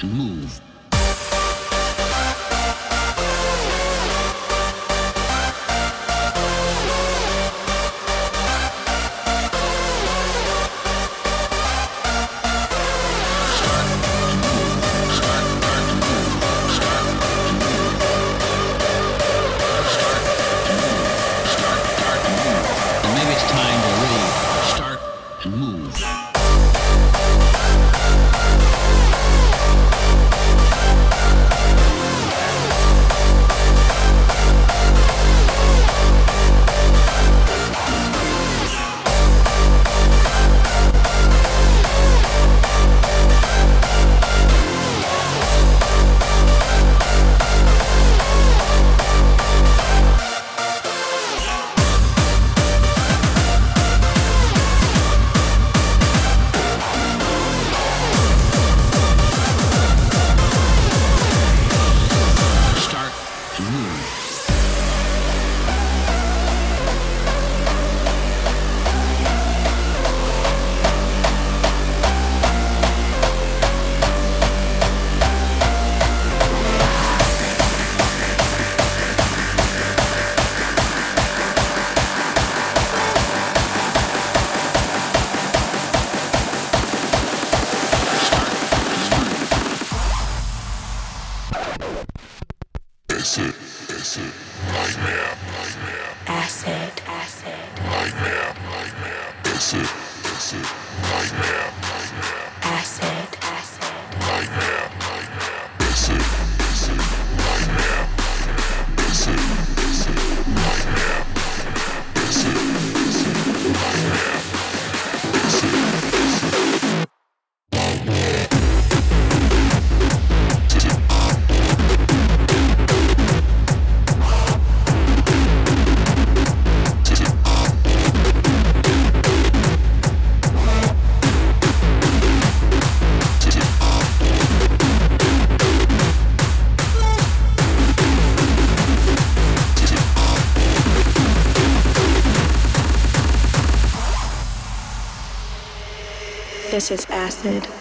and move. It's acid.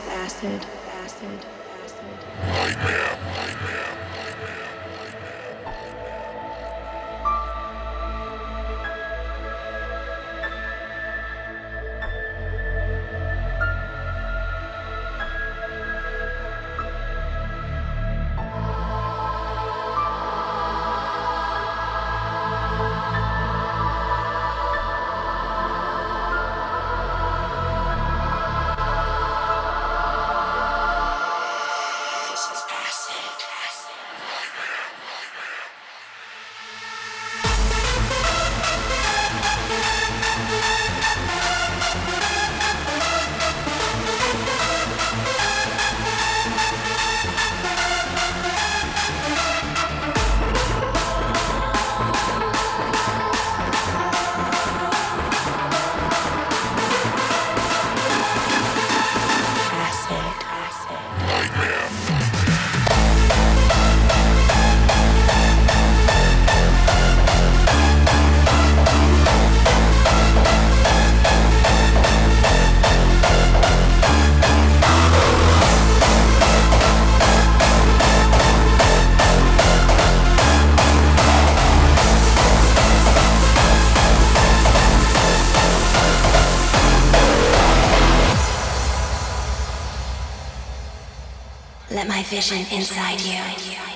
Let my vision inside you.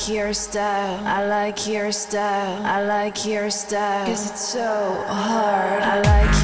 like your style. I like your style. I like your style. Cause it's so hard. I like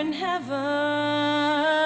in heaven.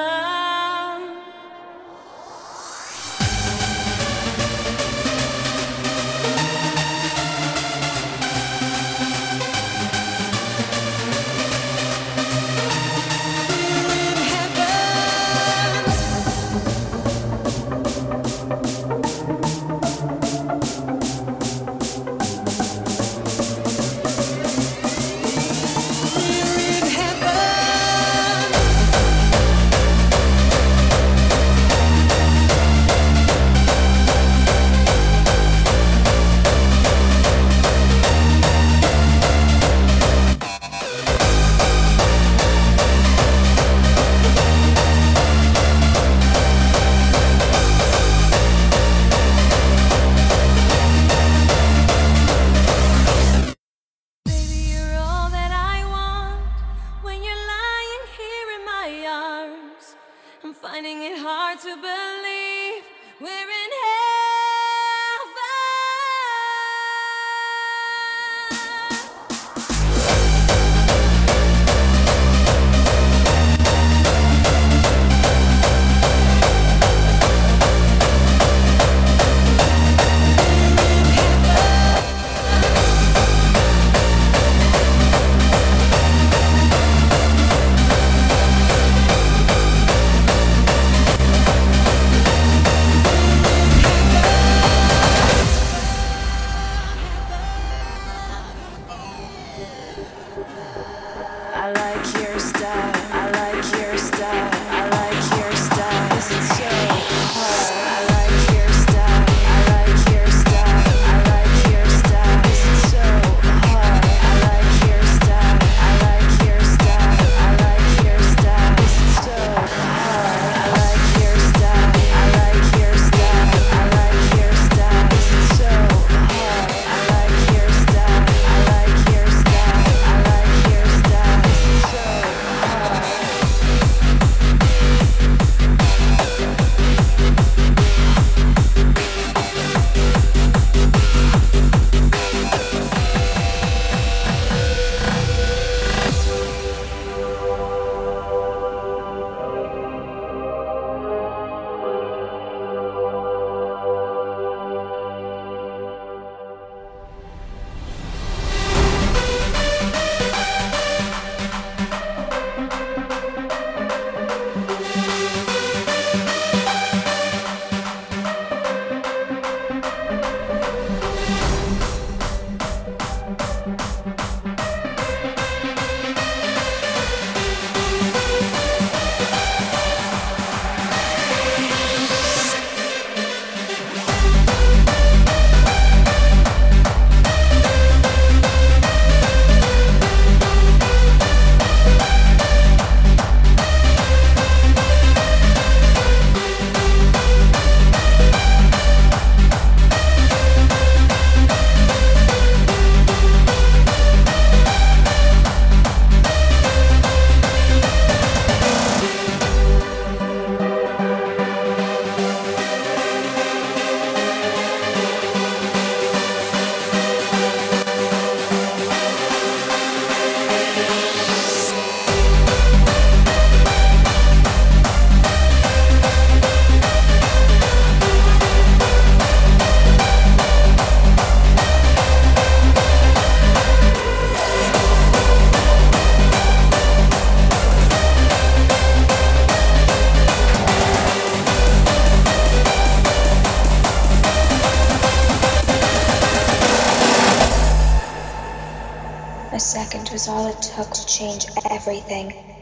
Change everything.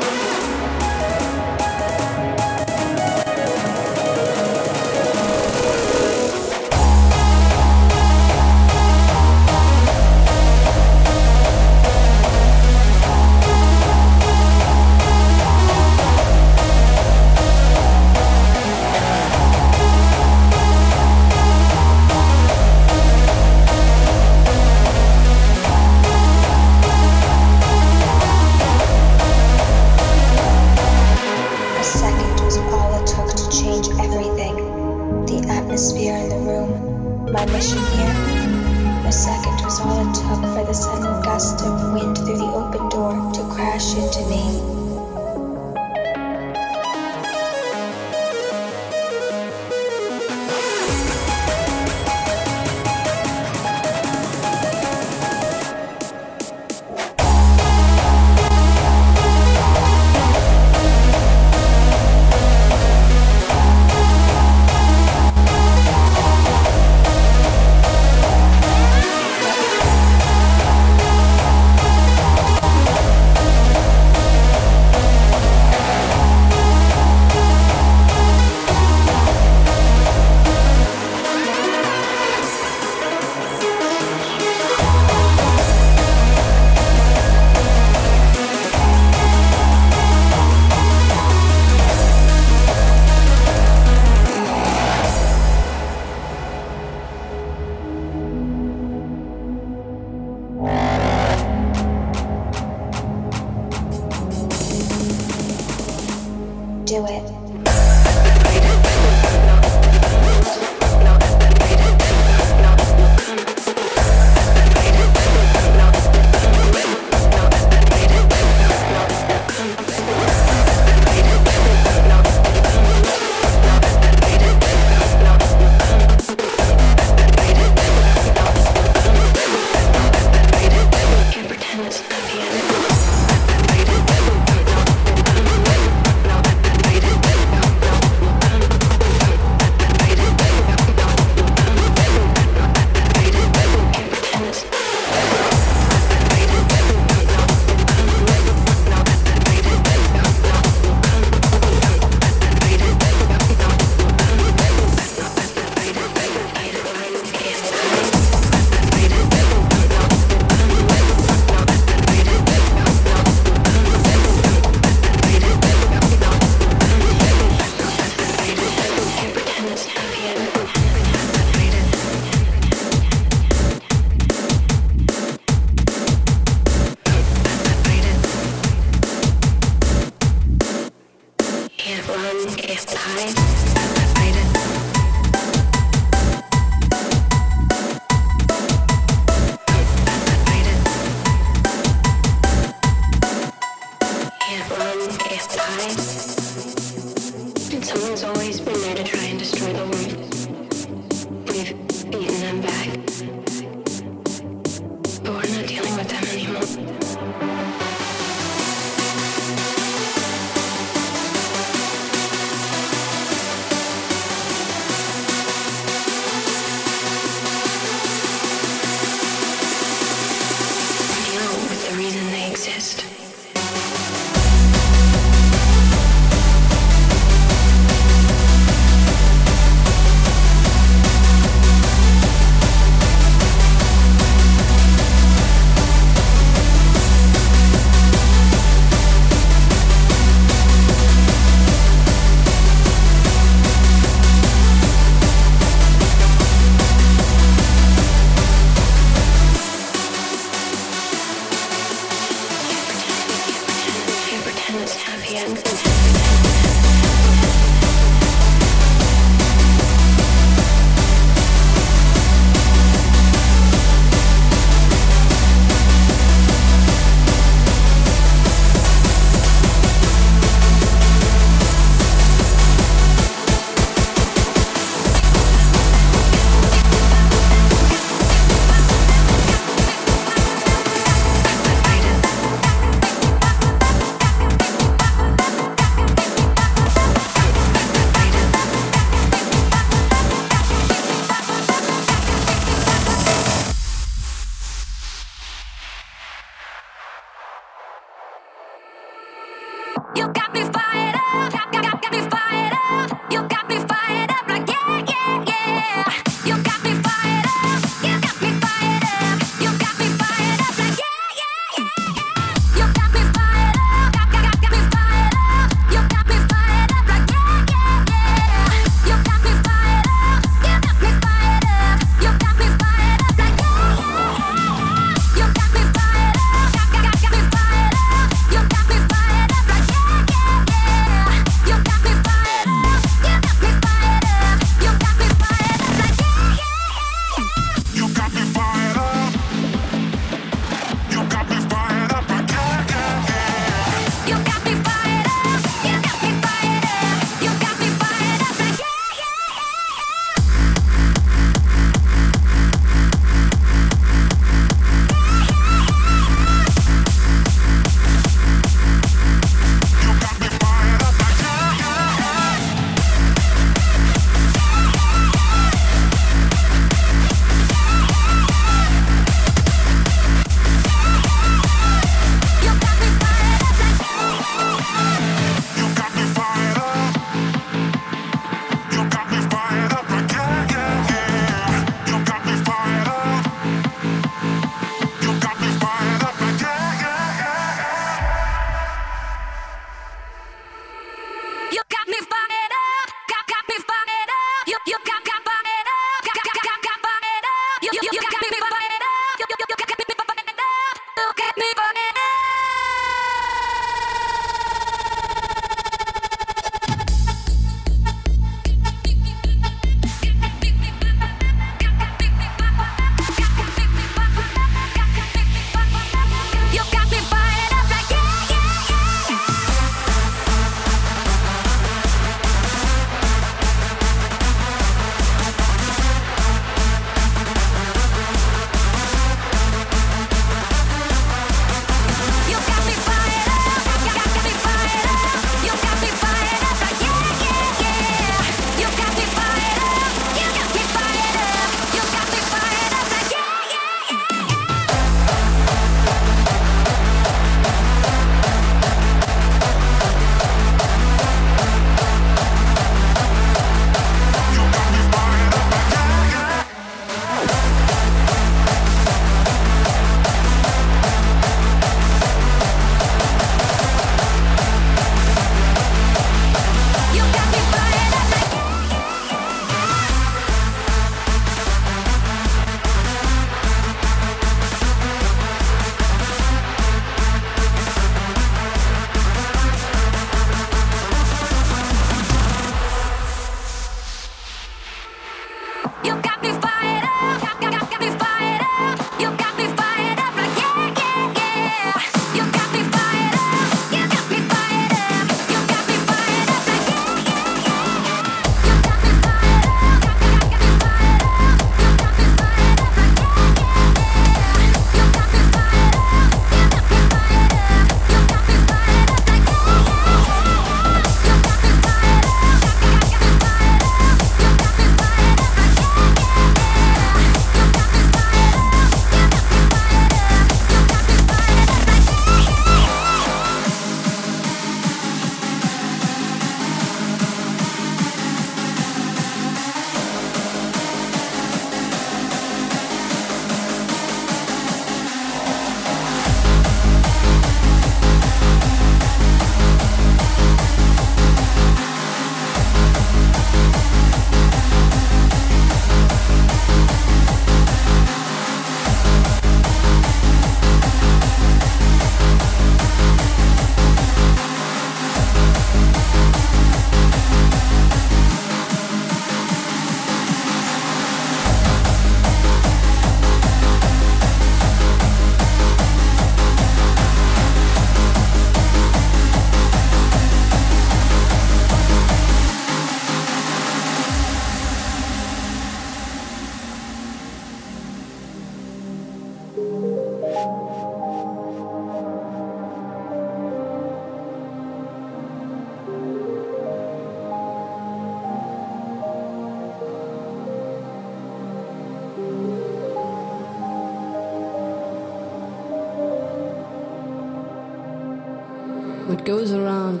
Goes around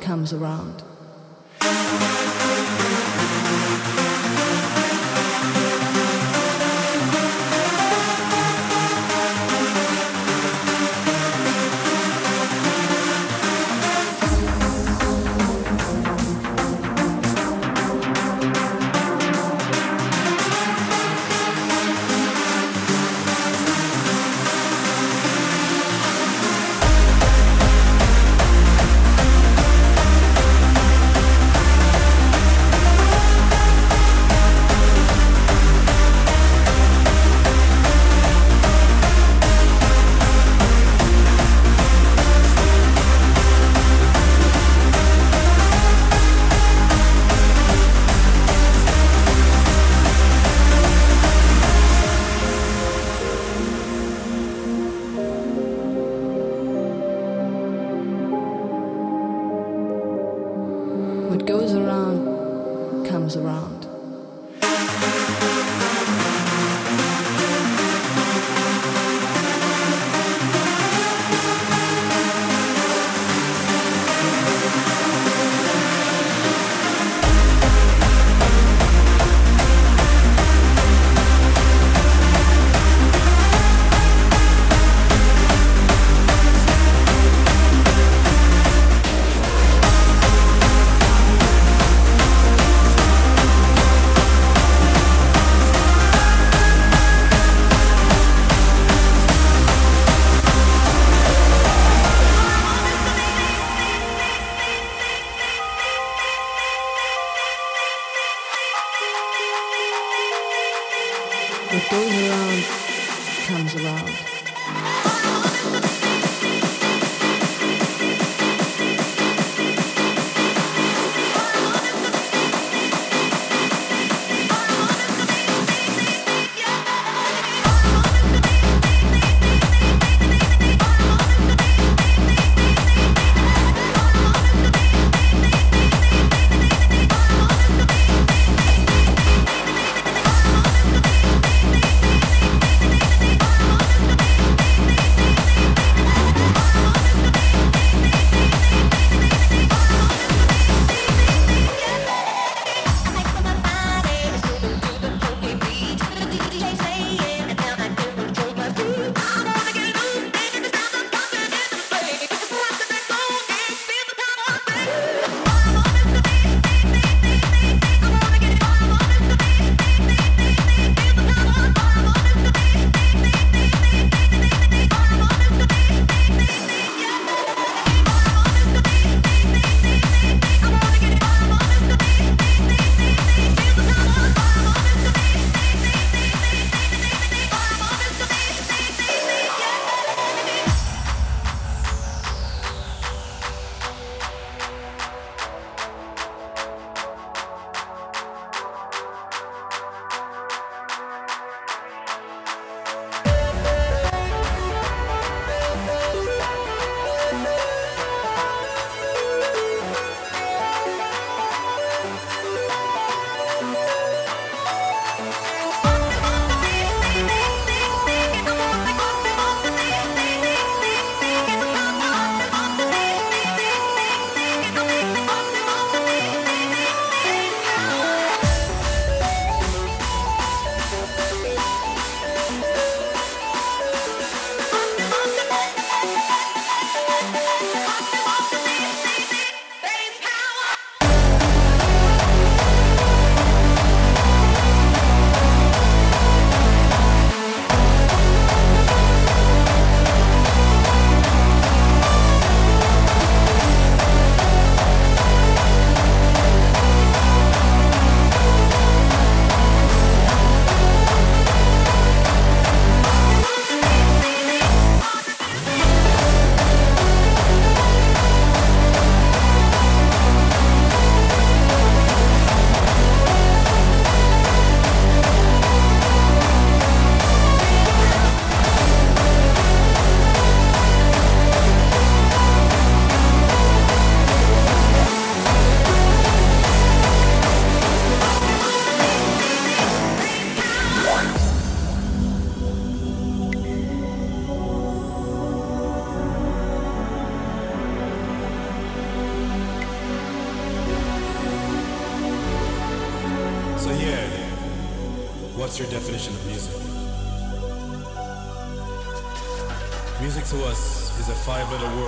comes around.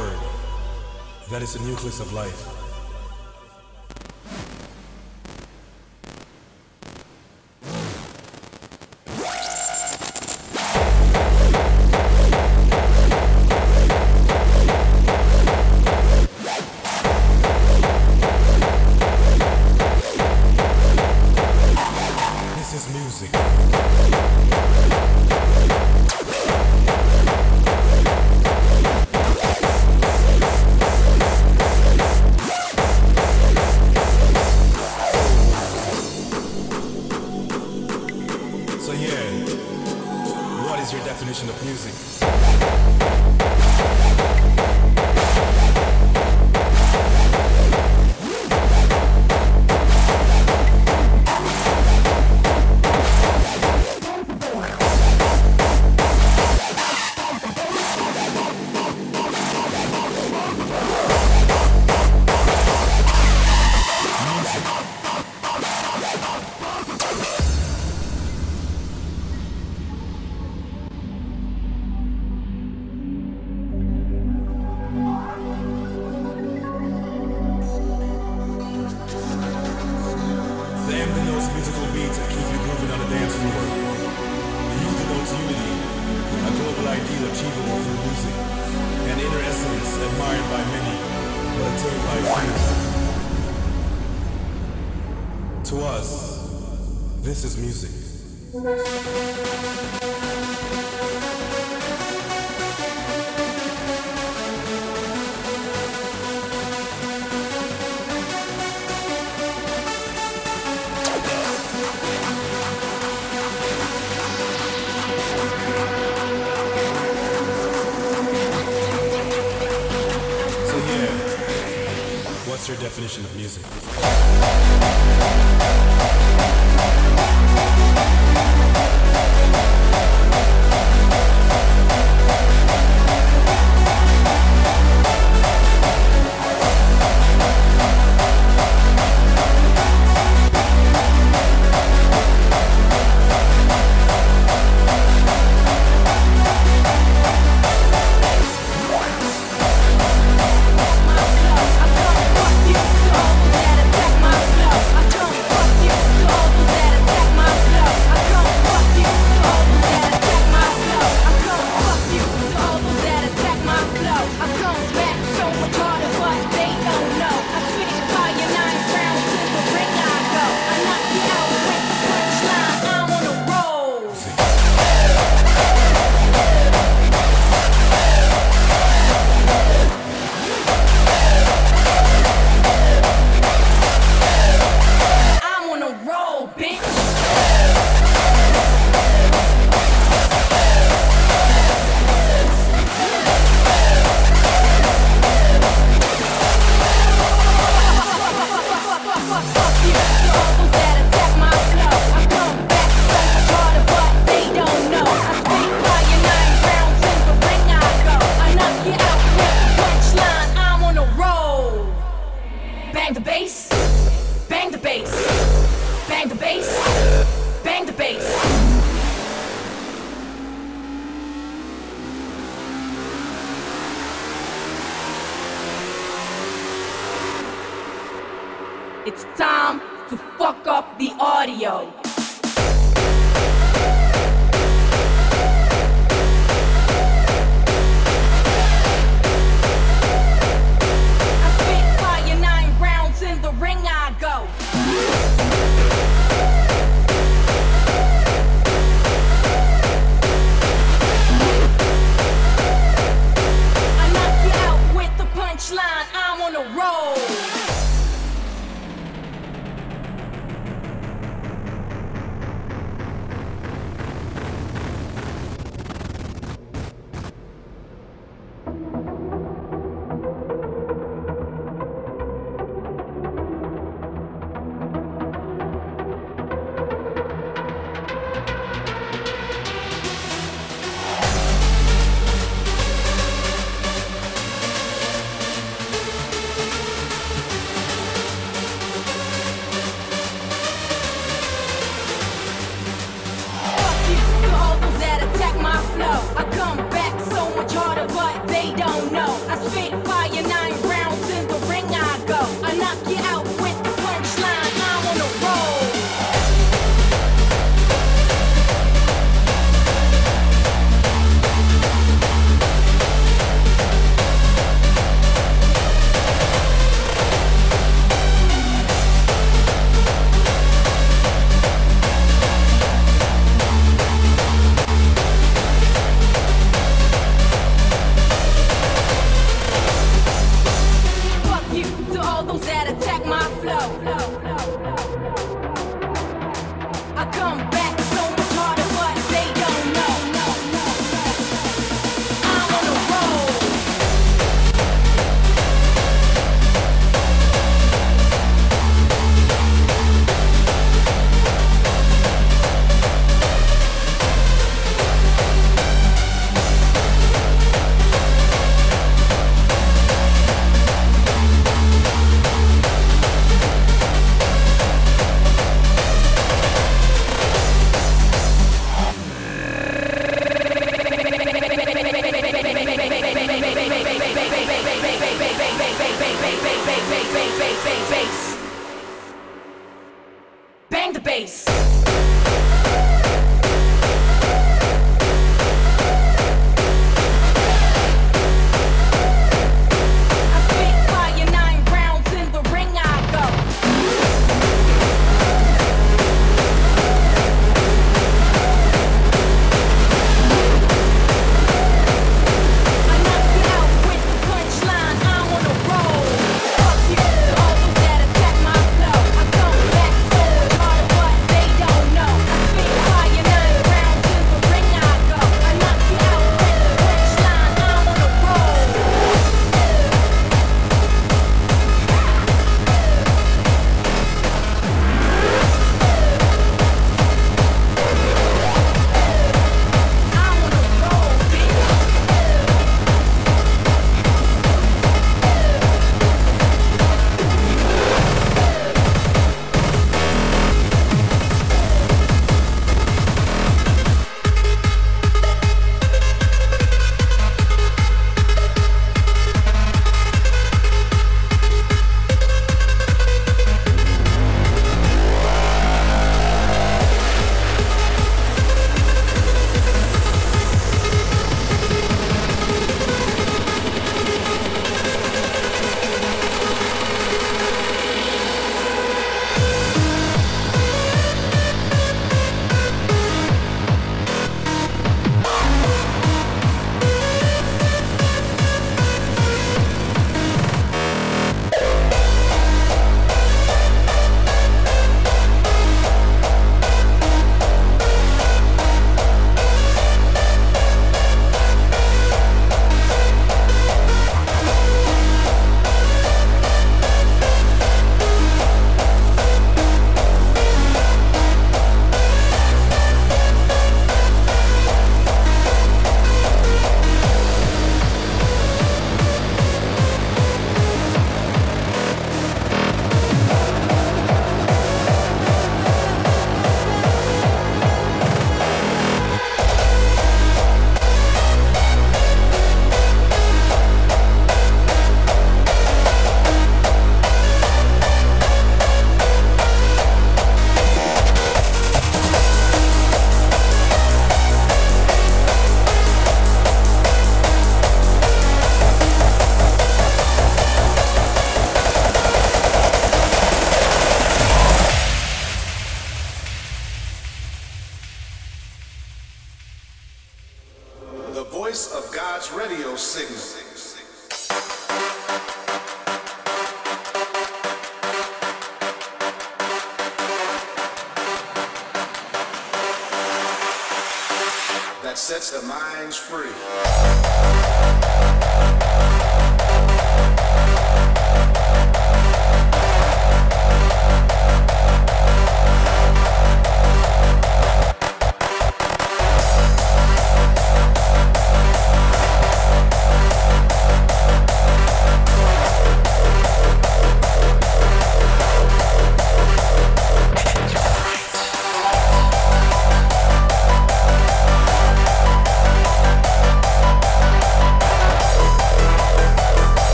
word. That is the nucleus of life. ideal achievable for music, an inner essence admired by many, but a terrified few. To us, this is music. your definition of music?